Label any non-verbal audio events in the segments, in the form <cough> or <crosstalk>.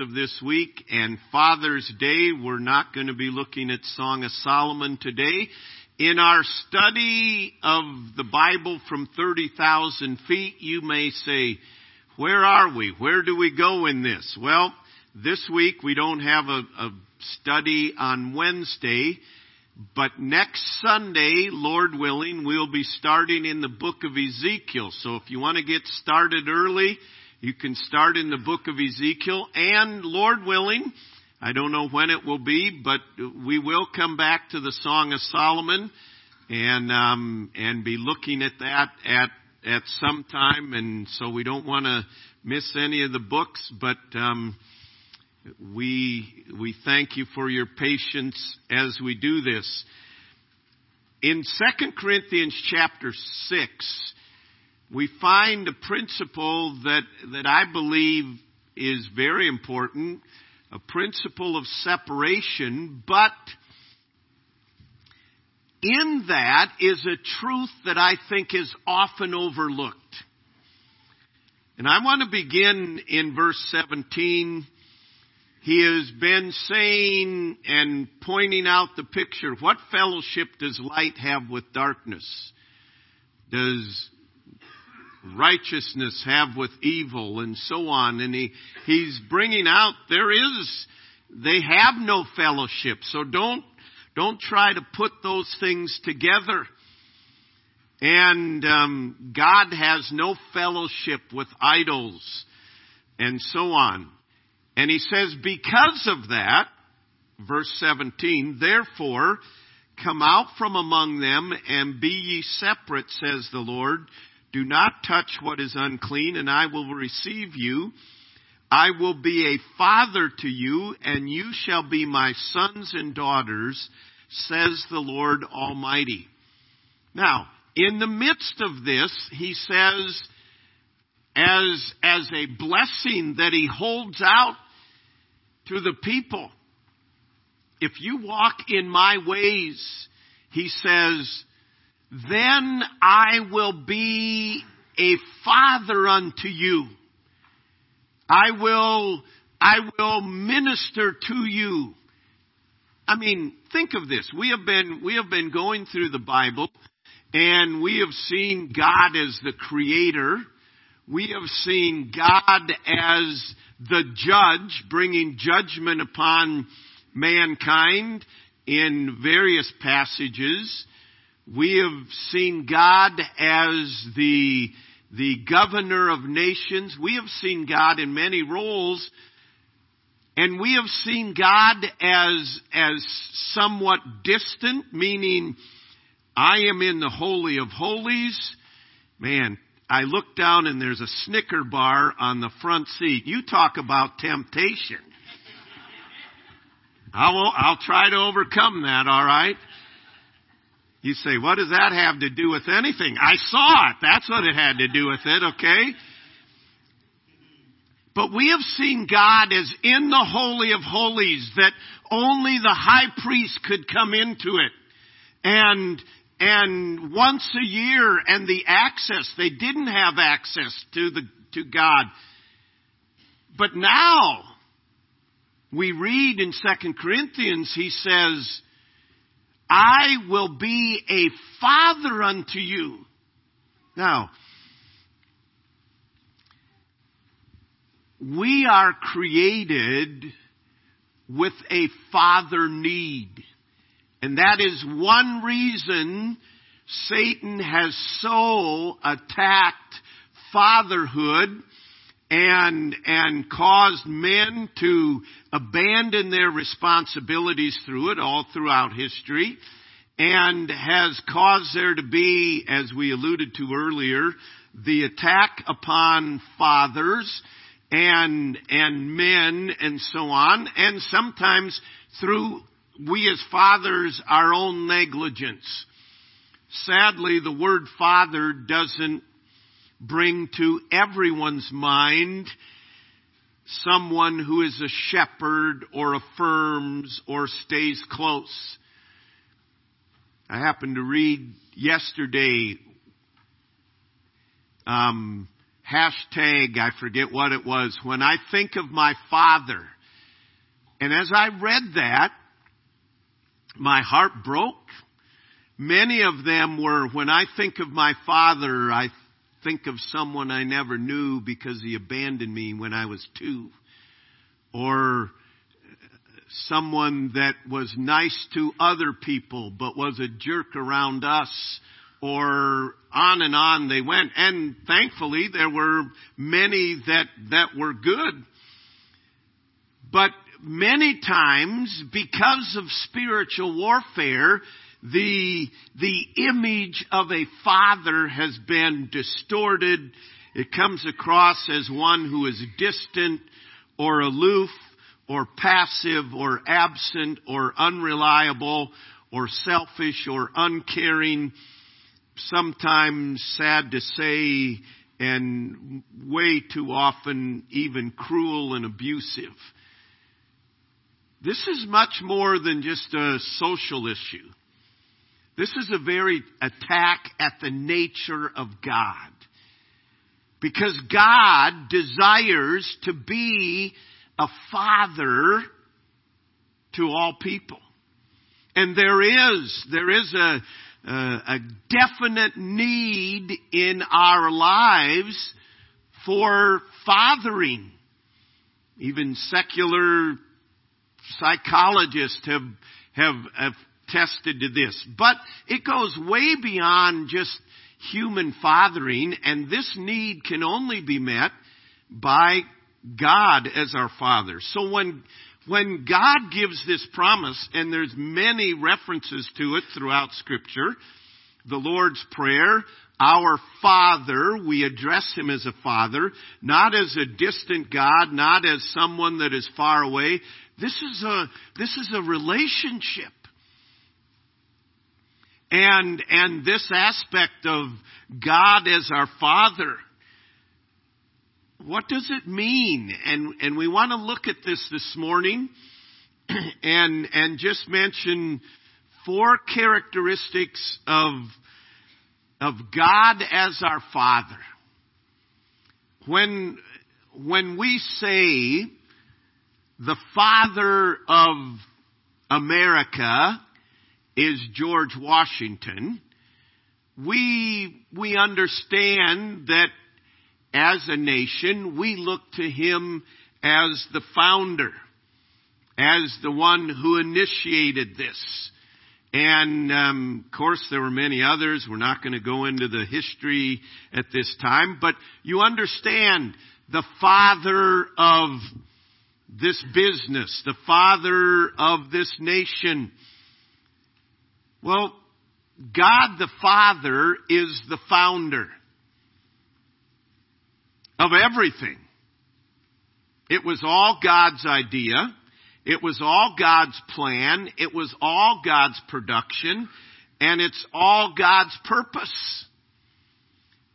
of this week and Father's Day. We're not going to be looking at Song of Solomon today. In our study of the Bible from 30,000 feet, you may say, where are we? Where do we go in this? Well, this week we don't have a, a study on Wednesday, but next Sunday, Lord willing, we'll be starting in the book of Ezekiel. So if you want to get started early, you can start in the book of Ezekiel and Lord willing, I don't know when it will be, but we will come back to the Song of Solomon and um, and be looking at that at at some time, and so we don't want to miss any of the books. But um, we we thank you for your patience as we do this. In Second Corinthians chapter six, we find a principle that that I believe is very important a principle of separation, but in that is a truth that I think is often overlooked. And I want to begin in verse 17. He has been saying and pointing out the picture. What fellowship does light have with darkness? Does righteousness have with evil and so on. And he, he's bringing out there is, they have no fellowship. So don't, don't try to put those things together. And um, God has no fellowship with idols and so on. And he says, because of that, verse 17, therefore, come out from among them and be ye separate, says the Lord, do not touch what is unclean, and I will receive you. I will be a father to you, and you shall be my sons and daughters, says the Lord Almighty. Now, in the midst of this, he says, as, as a blessing that he holds out to the people, if you walk in my ways, he says, then I will be a father unto you. I will, I will minister to you. I mean, think of this. We have been, we have been going through the Bible and we have seen God as the creator. We have seen God as the judge, bringing judgment upon mankind in various passages. We have seen God as the, the governor of nations. We have seen God in many roles. And we have seen God as, as somewhat distant, meaning I am in the Holy of Holies. Man, I look down and there's a Snicker bar on the front seat. You talk about temptation. I will, I'll try to overcome that, alright? You say, what does that have to do with anything? I saw it. That's what it had to do with it, okay? But we have seen God as in the Holy of Holies that only the high priest could come into it. And, and once a year and the access, they didn't have access to the, to God. But now, we read in 2 Corinthians, he says, I will be a father unto you. Now, we are created with a father need. And that is one reason Satan has so attacked fatherhood and, and caused men to abandon their responsibilities through it all throughout history and has caused there to be, as we alluded to earlier, the attack upon fathers and, and men and so on, and sometimes through we as fathers, our own negligence. Sadly, the word father doesn't bring to everyone's mind someone who is a shepherd or affirms or stays close. I happened to read yesterday um, hashtag, I forget what it was, when I think of my father. And as I read that, my heart broke. Many of them were, when I think of my father, I think of someone I never knew because he abandoned me when I was two. Or someone that was nice to other people but was a jerk around us or on and on they went and thankfully there were many that that were good but many times because of spiritual warfare the the image of a father has been distorted it comes across as one who is distant or aloof or passive or absent or unreliable or selfish or uncaring, sometimes sad to say, and way too often even cruel and abusive. This is much more than just a social issue. This is a very attack at the nature of God. Because God desires to be a father to all people. And there is, there is a, a, a definite need in our lives for fathering. Even secular psychologists have, have, have tested to this. But it goes way beyond just human fathering, and this need can only be met by God as our Father. So when, when God gives this promise, and there's many references to it throughout scripture, the Lord's Prayer, our Father, we address Him as a Father, not as a distant God, not as someone that is far away. This is a, this is a relationship. And, and this aspect of God as our Father, what does it mean? And, and we want to look at this this morning <clears throat> and, and just mention four characteristics of, of God as our Father. When, when we say the Father of America is George Washington, we, we understand that as a nation, we look to him as the founder, as the one who initiated this. And um, of course, there were many others. We're not going to go into the history at this time, but you understand the father of this business, the father of this nation. Well, God the Father is the founder of everything. It was all God's idea. It was all God's plan. It was all God's production. And it's all God's purpose.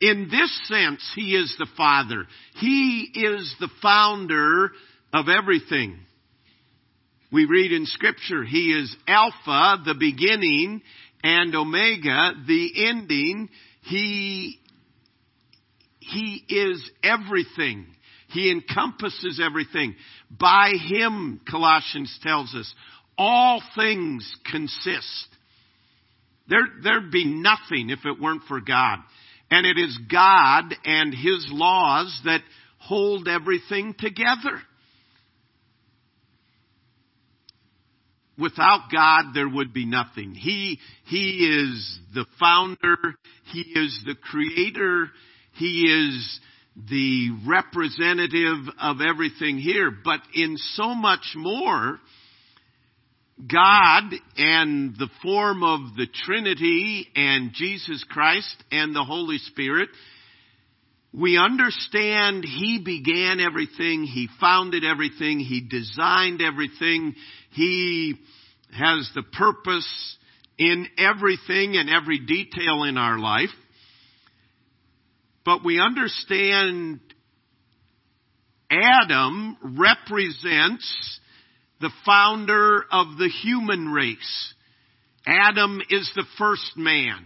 In this sense, He is the Father. He is the founder of everything. We read in Scripture, He is Alpha, the beginning, and Omega, the ending. He he is everything. He encompasses everything. By Him, Colossians tells us, all things consist. There, there'd be nothing if it weren't for God. And it is God and His laws that hold everything together. Without God, there would be nothing. He, He is the founder. He is the creator. He is the representative of everything here. But in so much more, God and the form of the Trinity and Jesus Christ and the Holy Spirit, we understand He began everything, He founded everything, He designed everything, He has the purpose in everything and every detail in our life. But we understand Adam represents the founder of the human race. Adam is the first man.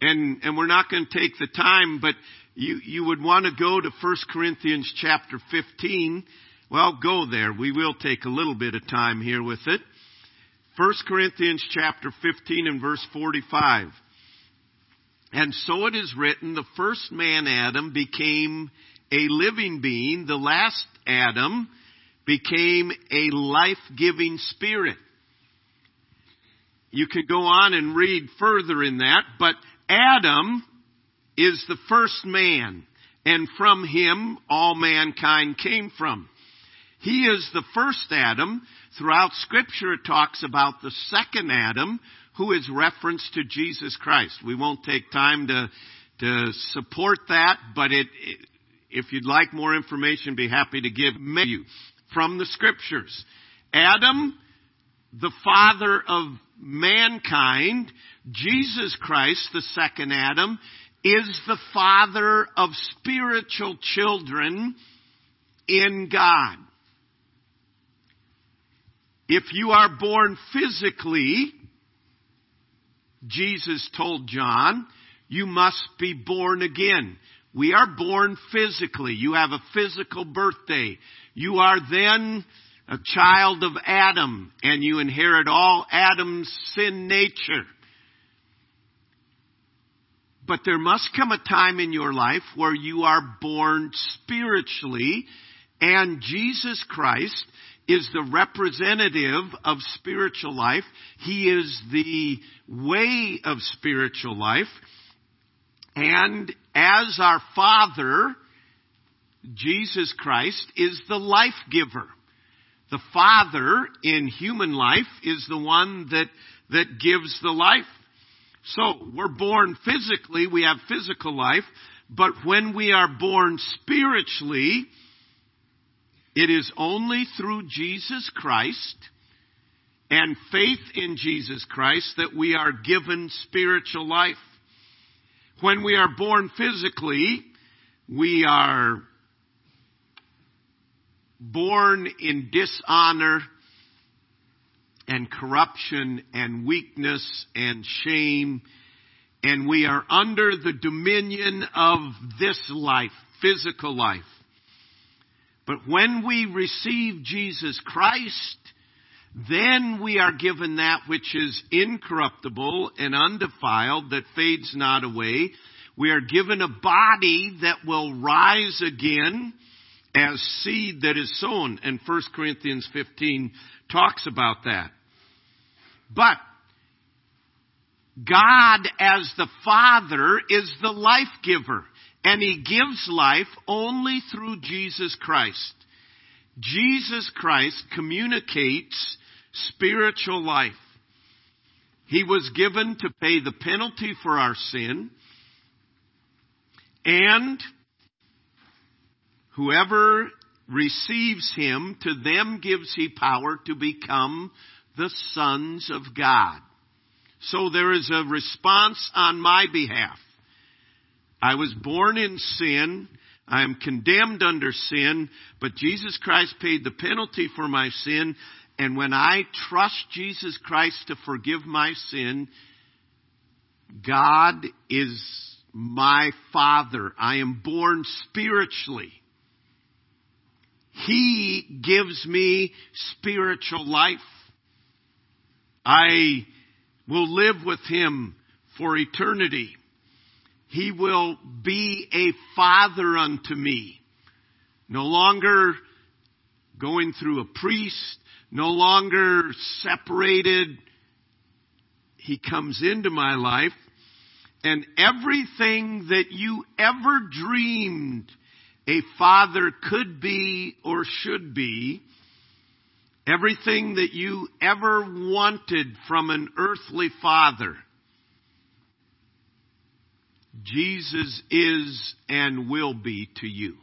And, and we're not going to take the time, but you, you would want to go to 1 Corinthians chapter 15. Well, go there. We will take a little bit of time here with it. 1 Corinthians chapter 15 and verse 45. And so it is written, the first man Adam became a living being, the last Adam became a life-giving spirit. You could go on and read further in that, but Adam is the first man, and from him all mankind came from. He is the first Adam. Throughout scripture it talks about the second Adam, who is referenced to Jesus Christ. We won't take time to, to support that, but it, if you'd like more information, be happy to give you from the scriptures. Adam, the father of mankind, Jesus Christ, the second Adam, is the father of spiritual children in God. If you are born physically, Jesus told John, you must be born again. We are born physically. You have a physical birthday. You are then a child of Adam and you inherit all Adam's sin nature. But there must come a time in your life where you are born spiritually and Jesus Christ is the representative of spiritual life. He is the way of spiritual life. And as our Father, Jesus Christ is the life giver. The Father in human life is the one that, that gives the life. So, we're born physically, we have physical life, but when we are born spiritually, it is only through Jesus Christ and faith in Jesus Christ that we are given spiritual life. When we are born physically, we are born in dishonor and corruption and weakness and shame, and we are under the dominion of this life, physical life. But when we receive Jesus Christ, then we are given that which is incorruptible and undefiled, that fades not away. We are given a body that will rise again as seed that is sown. And 1 Corinthians 15 talks about that. But God as the Father is the life giver. And He gives life only through Jesus Christ. Jesus Christ communicates spiritual life. He was given to pay the penalty for our sin. And Whoever receives him, to them gives he power to become the sons of God. So there is a response on my behalf. I was born in sin. I am condemned under sin, but Jesus Christ paid the penalty for my sin. And when I trust Jesus Christ to forgive my sin, God is my Father. I am born spiritually. He gives me spiritual life. I will live with Him for eternity. He will be a father unto me. No longer going through a priest, no longer separated. He comes into my life and everything that you ever dreamed a father could be or should be, everything that you ever wanted from an earthly father, Jesus is and will be to you.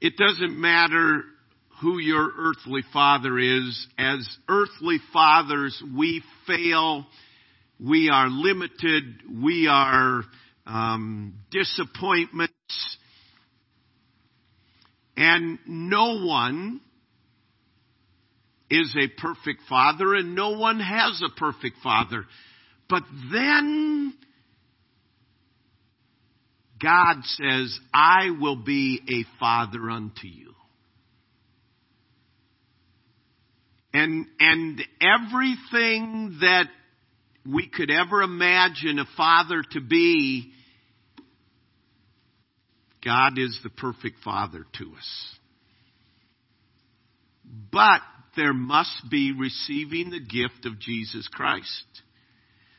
It doesn't matter who your earthly father is. As earthly fathers, we fail. We are limited. We are um, disappointments, and no one is a perfect father, and no one has a perfect father. But then God says, I will be a father unto you. And, and everything that we could ever imagine a father to be, God is the perfect father to us. But there must be receiving the gift of Jesus Christ.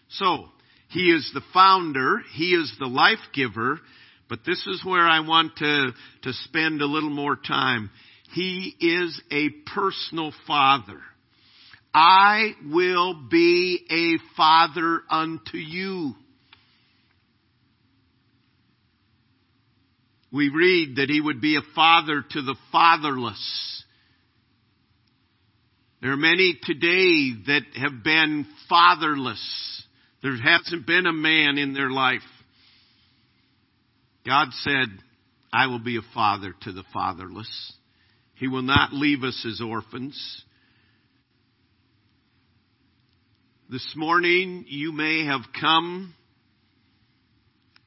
So, He is the founder, He is the life giver, but this is where I want to, to spend a little more time. He is a personal father. I will be a father unto you. We read that he would be a father to the fatherless. There are many today that have been fatherless. There hasn't been a man in their life. God said, I will be a father to the fatherless. He will not leave us as orphans. This morning you may have come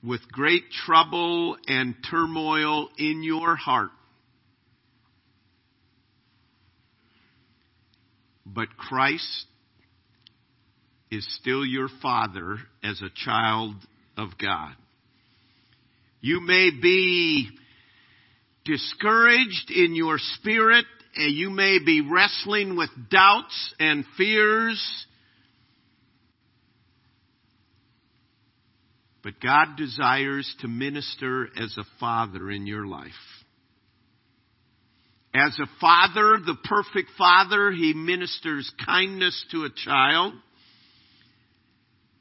with great trouble and turmoil in your heart. But Christ is still your Father as a child of God. You may be discouraged in your spirit, and you may be wrestling with doubts and fears. But God desires to minister as a father in your life. As a father, the perfect father, he ministers kindness to a child.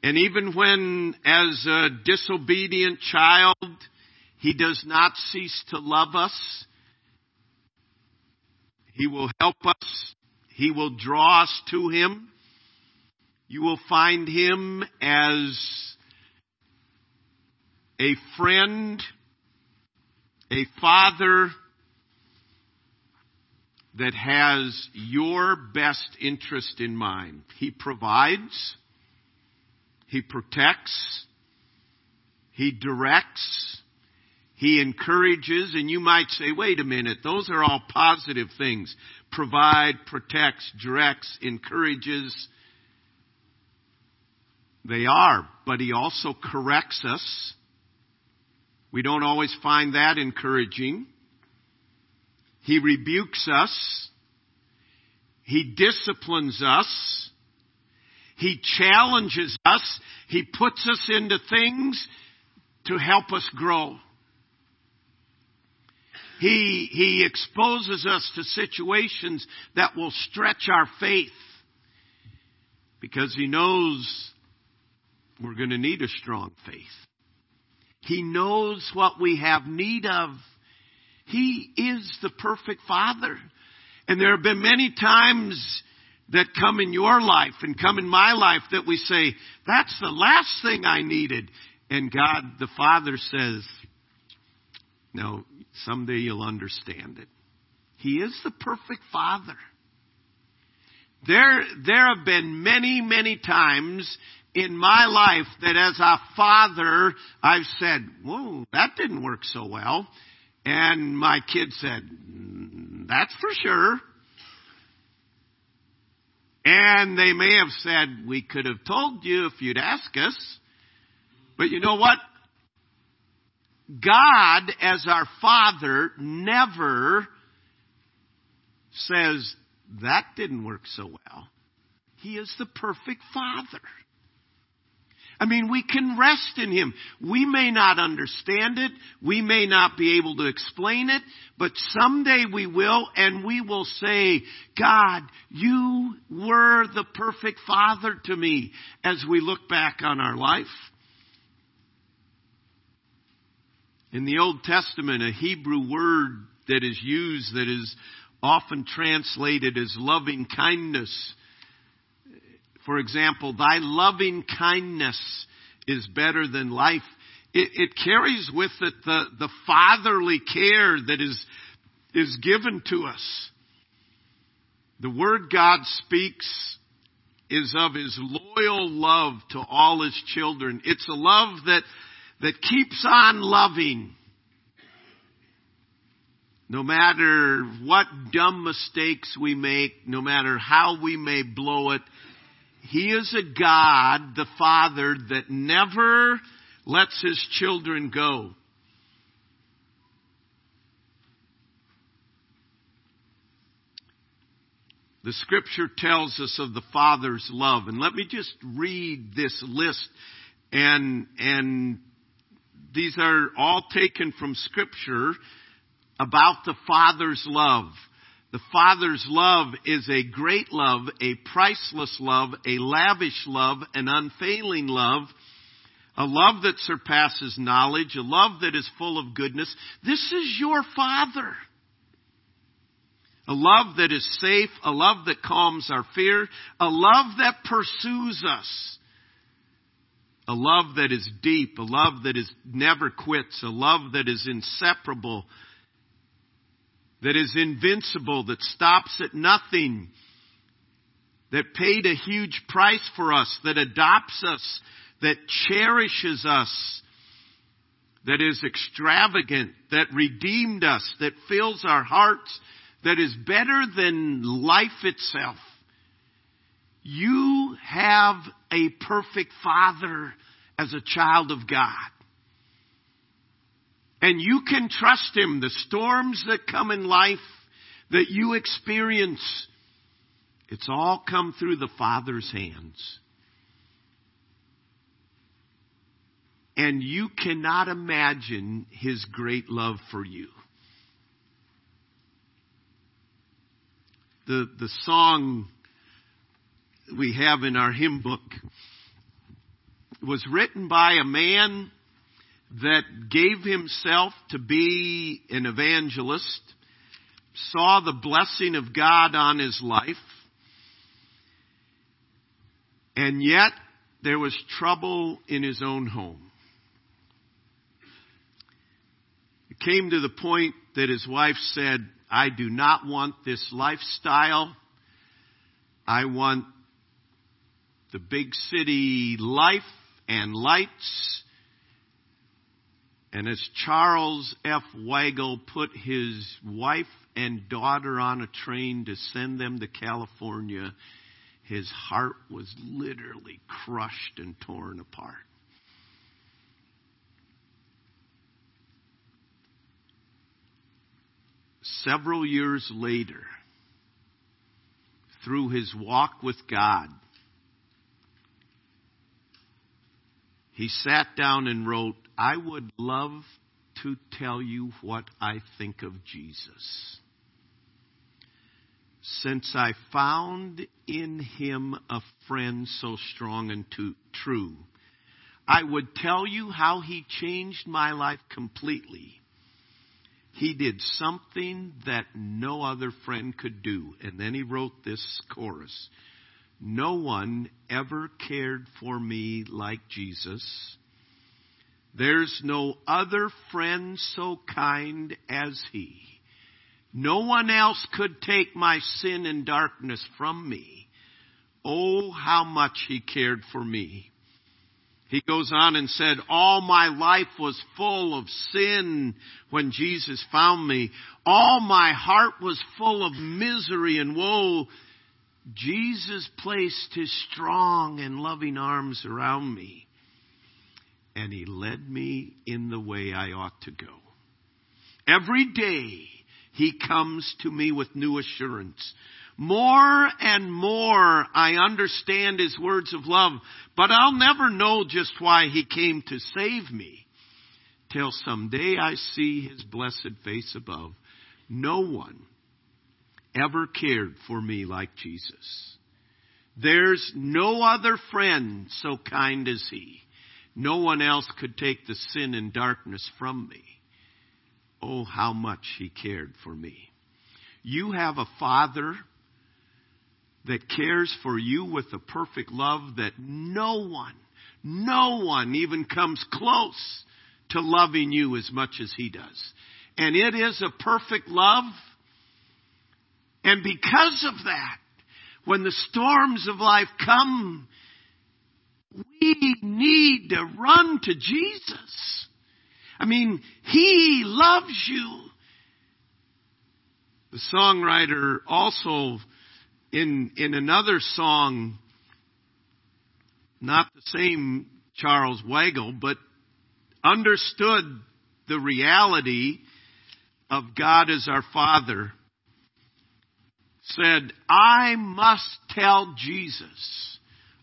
And even when, as a disobedient child, he does not cease to love us, he will help us, he will draw us to him. You will find him as a friend, a father that has your best interest in mind. He provides. He protects. He directs. He encourages. And you might say, wait a minute, those are all positive things. Provide, protects, directs, encourages. They are, but He also corrects us. We don't always find that encouraging. He rebukes us. He disciplines us. He challenges us. He puts us into things to help us grow. He, he exposes us to situations that will stretch our faith because he knows we're going to need a strong faith. He knows what we have need of. He is the perfect Father. And there have been many times that come in your life and come in my life that we say, that's the last thing I needed. And God, the Father says, no, someday you'll understand it. He is the perfect Father. There, there have been many, many times in my life that as a father, I've said, whoa, that didn't work so well. And my kid said, mm, that's for sure. And they may have said, we could have told you if you'd ask us. But you know what? God, as our Father, never says, that didn't work so well. He is the perfect Father. I mean, we can rest in Him. We may not understand it. We may not be able to explain it, but someday we will, and we will say, God, you were the perfect Father to me as we look back on our life. In the Old Testament, a Hebrew word that is used that is often translated as loving kindness for example, thy loving kindness is better than life. It, it carries with it the, the fatherly care that is, is given to us. The word God speaks is of his loyal love to all his children. It's a love that, that keeps on loving. No matter what dumb mistakes we make, no matter how we may blow it, He is a God, the Father, that never lets His children go. The scripture tells us of the Father's love. And let me just read this list. And, and these are all taken from scripture about the Father's love. The Father's love is a great love, a priceless love, a lavish love, an unfailing love, a love that surpasses knowledge, a love that is full of goodness. This is your Father. A love that is safe, a love that calms our fear, a love that pursues us. A love that is deep, a love that is never quits, a love that is inseparable, that is invincible, that stops at nothing, that paid a huge price for us, that adopts us, that cherishes us, that is extravagant, that redeemed us, that fills our hearts, that is better than life itself. You have a perfect father as a child of God. And you can trust Him. The storms that come in life that you experience, it's all come through the Father's hands. And you cannot imagine His great love for you. The, the song we have in our hymn book was written by a man that gave himself to be an evangelist, saw the blessing of God on his life, and yet there was trouble in his own home. It came to the point that his wife said, I do not want this lifestyle. I want the big city life and lights. And as Charles F. Weigle put his wife and daughter on a train to send them to California, his heart was literally crushed and torn apart. Several years later, through his walk with God, he sat down and wrote, I would love to tell you what I think of Jesus. Since I found in him a friend so strong and true, I would tell you how he changed my life completely. He did something that no other friend could do. And then he wrote this chorus. No one ever cared for me like Jesus. There's no other friend so kind as he. No one else could take my sin and darkness from me. Oh, how much he cared for me. He goes on and said, all my life was full of sin when Jesus found me. All my heart was full of misery and woe Jesus placed his strong and loving arms around me, and he led me in the way I ought to go. Every day, he comes to me with new assurance. More and more I understand his words of love, but I'll never know just why he came to save me till someday I see his blessed face above. No one ever cared for me like Jesus. There's no other friend so kind as he. No one else could take the sin and darkness from me. Oh, how much he cared for me. You have a father that cares for you with a perfect love that no one, no one even comes close to loving you as much as he does. And it is a perfect love and because of that, when the storms of life come, we need to run to Jesus. I mean, He loves you. The songwriter also in, in another song, not the same Charles Weigle, but understood the reality of God as our Father, said, I must tell Jesus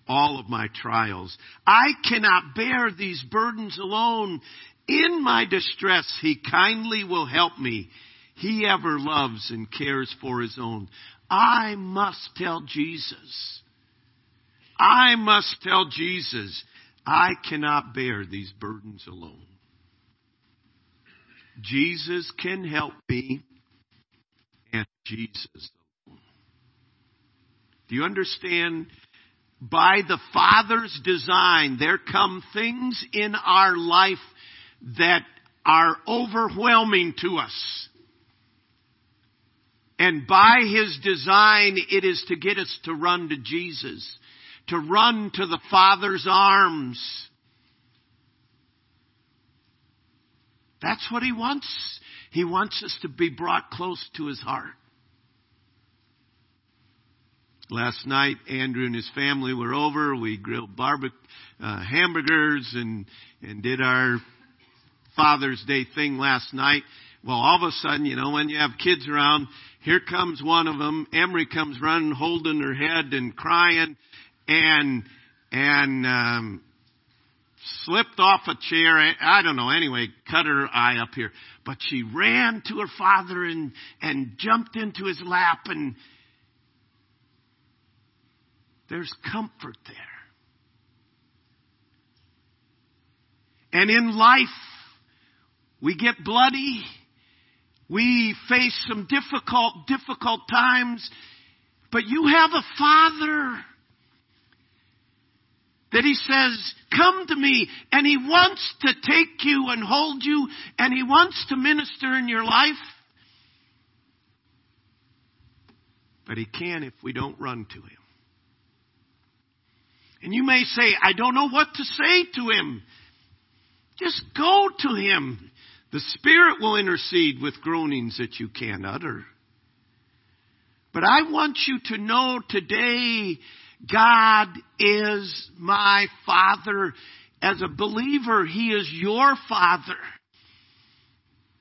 all of my trials. I cannot bear these burdens alone. In my distress, He kindly will help me. He ever loves and cares for His own. I must tell Jesus. I must tell Jesus, I cannot bear these burdens alone. Jesus can help me and Jesus. Do you understand? By the Father's design, there come things in our life that are overwhelming to us. And by His design, it is to get us to run to Jesus, to run to the Father's arms. That's what He wants. He wants us to be brought close to His heart. Last night, Andrew and his family were over. We grilled barbecue, uh, hamburgers and, and did our Father's Day thing last night. Well, all of a sudden, you know, when you have kids around, here comes one of them. Emery comes running, holding her head and crying, and and um, slipped off a chair. I don't know. Anyway, cut her eye up here. But she ran to her father and and jumped into his lap, and there's comfort there. And in life, we get bloody. We face some difficult, difficult times, but you have a father that he says, come to me, and he wants to take you and hold you, and he wants to minister in your life. But he can if we don't run to him. And you may say, I don't know what to say to him. Just go to him. The Spirit will intercede with groanings that you can't utter. But I want you to know today, God is my Father. As a believer, He is your Father.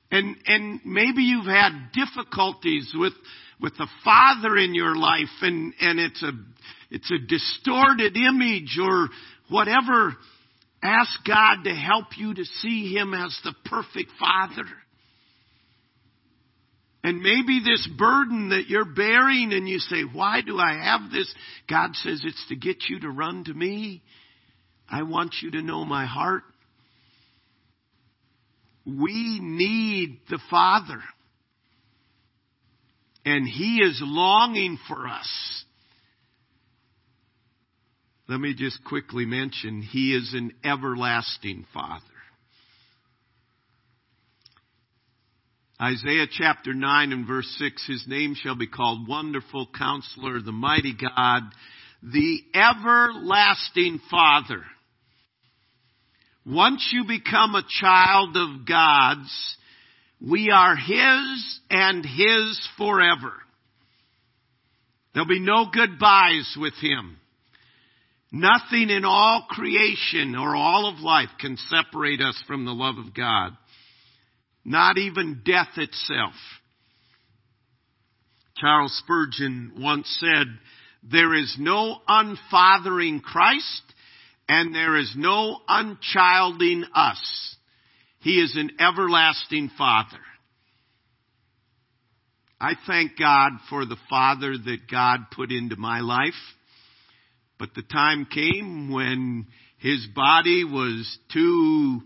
And, and maybe you've had difficulties with, with the Father in your life and, and it's a, it's a distorted image or whatever Ask God to help you to see Him as the perfect Father. And maybe this burden that you're bearing and you say, why do I have this? God says it's to get you to run to me. I want you to know my heart. We need the Father. And He is longing for us. Let me just quickly mention, He is an everlasting Father. Isaiah chapter 9 and verse 6, His name shall be called Wonderful Counselor, the Mighty God, the Everlasting Father. Once you become a child of God's, we are His and His forever. There'll be no goodbyes with Him. Nothing in all creation or all of life can separate us from the love of God. Not even death itself. Charles Spurgeon once said, there is no unfathering Christ and there is no unchilding us. He is an everlasting Father. I thank God for the Father that God put into my life. But the time came when his body was too,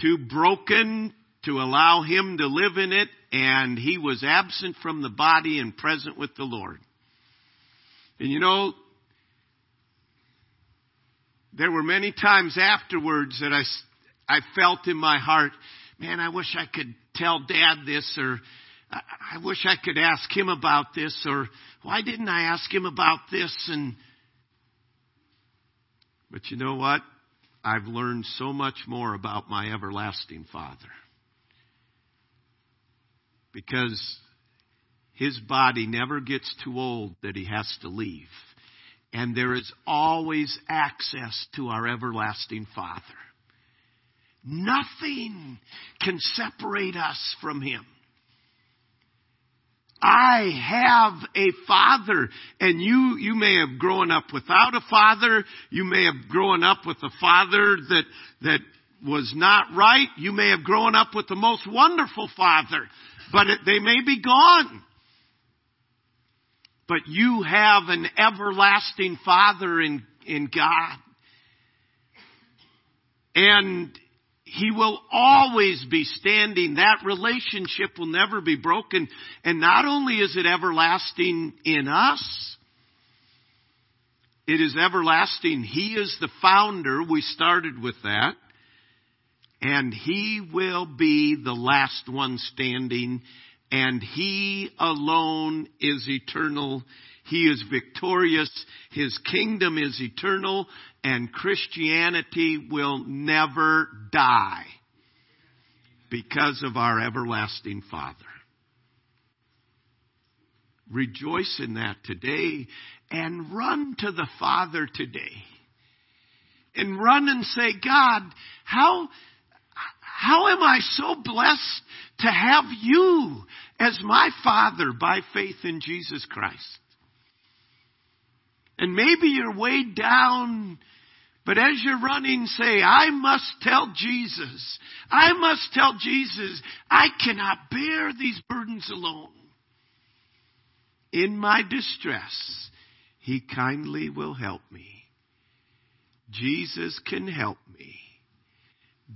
too broken to allow him to live in it, and he was absent from the body and present with the Lord. And you know, there were many times afterwards that I, I felt in my heart, man, I wish I could tell dad this, or I wish I could ask him about this, or why didn't I ask him about this? And But you know what? I've learned so much more about my everlasting Father. Because his body never gets too old that he has to leave. And there is always access to our everlasting Father. Nothing can separate us from him. I have a father. And you, you may have grown up without a father. You may have grown up with a father that, that was not right. You may have grown up with the most wonderful father. But it, they may be gone. But you have an everlasting father in, in God. And he will always be standing. That relationship will never be broken. And not only is it everlasting in us, it is everlasting. He is the founder. We started with that. And he will be the last one standing. And he alone is eternal. He is victorious. His kingdom is eternal and Christianity will never die because of our everlasting Father. Rejoice in that today and run to the Father today. And run and say, God, how, how am I so blessed to have you as my Father by faith in Jesus Christ? And maybe you're weighed down but as you're running, say, I must tell Jesus. I must tell Jesus, I cannot bear these burdens alone. In my distress, He kindly will help me. Jesus can help me.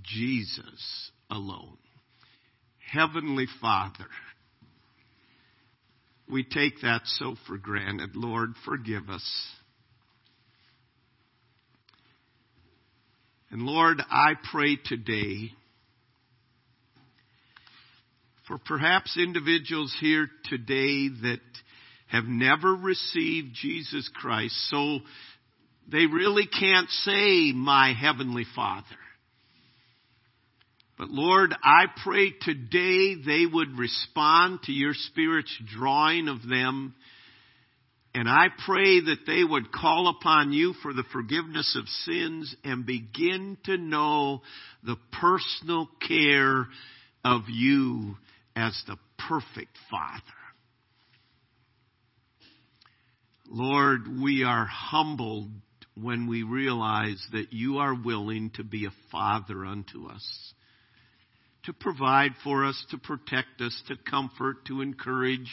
Jesus alone. Heavenly Father, we take that so for granted. Lord, forgive us. And Lord, I pray today for perhaps individuals here today that have never received Jesus Christ, so they really can't say, My Heavenly Father. But Lord, I pray today they would respond to your Spirit's drawing of them and I pray that they would call upon you for the forgiveness of sins and begin to know the personal care of you as the perfect Father. Lord, we are humbled when we realize that you are willing to be a Father unto us, to provide for us, to protect us, to comfort, to encourage,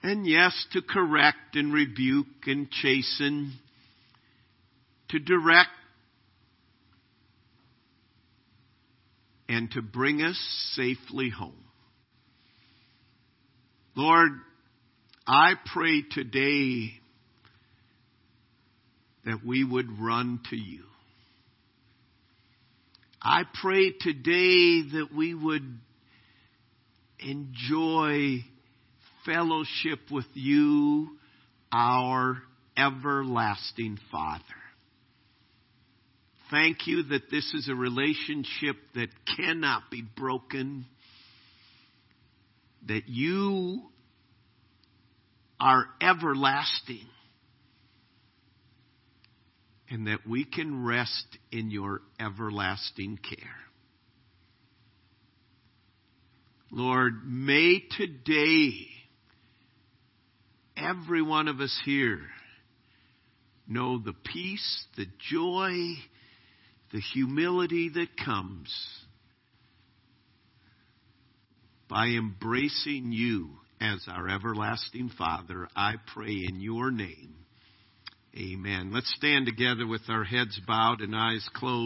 and yes, to correct and rebuke and chasten, to direct, and to bring us safely home. Lord, I pray today that we would run to you. I pray today that we would enjoy fellowship with you, our everlasting Father. Thank you that this is a relationship that cannot be broken, that you are everlasting, and that we can rest in your everlasting care. Lord, may today every one of us here know the peace, the joy, the humility that comes by embracing you as our everlasting Father. I pray in your name. Amen. Let's stand together with our heads bowed and eyes closed.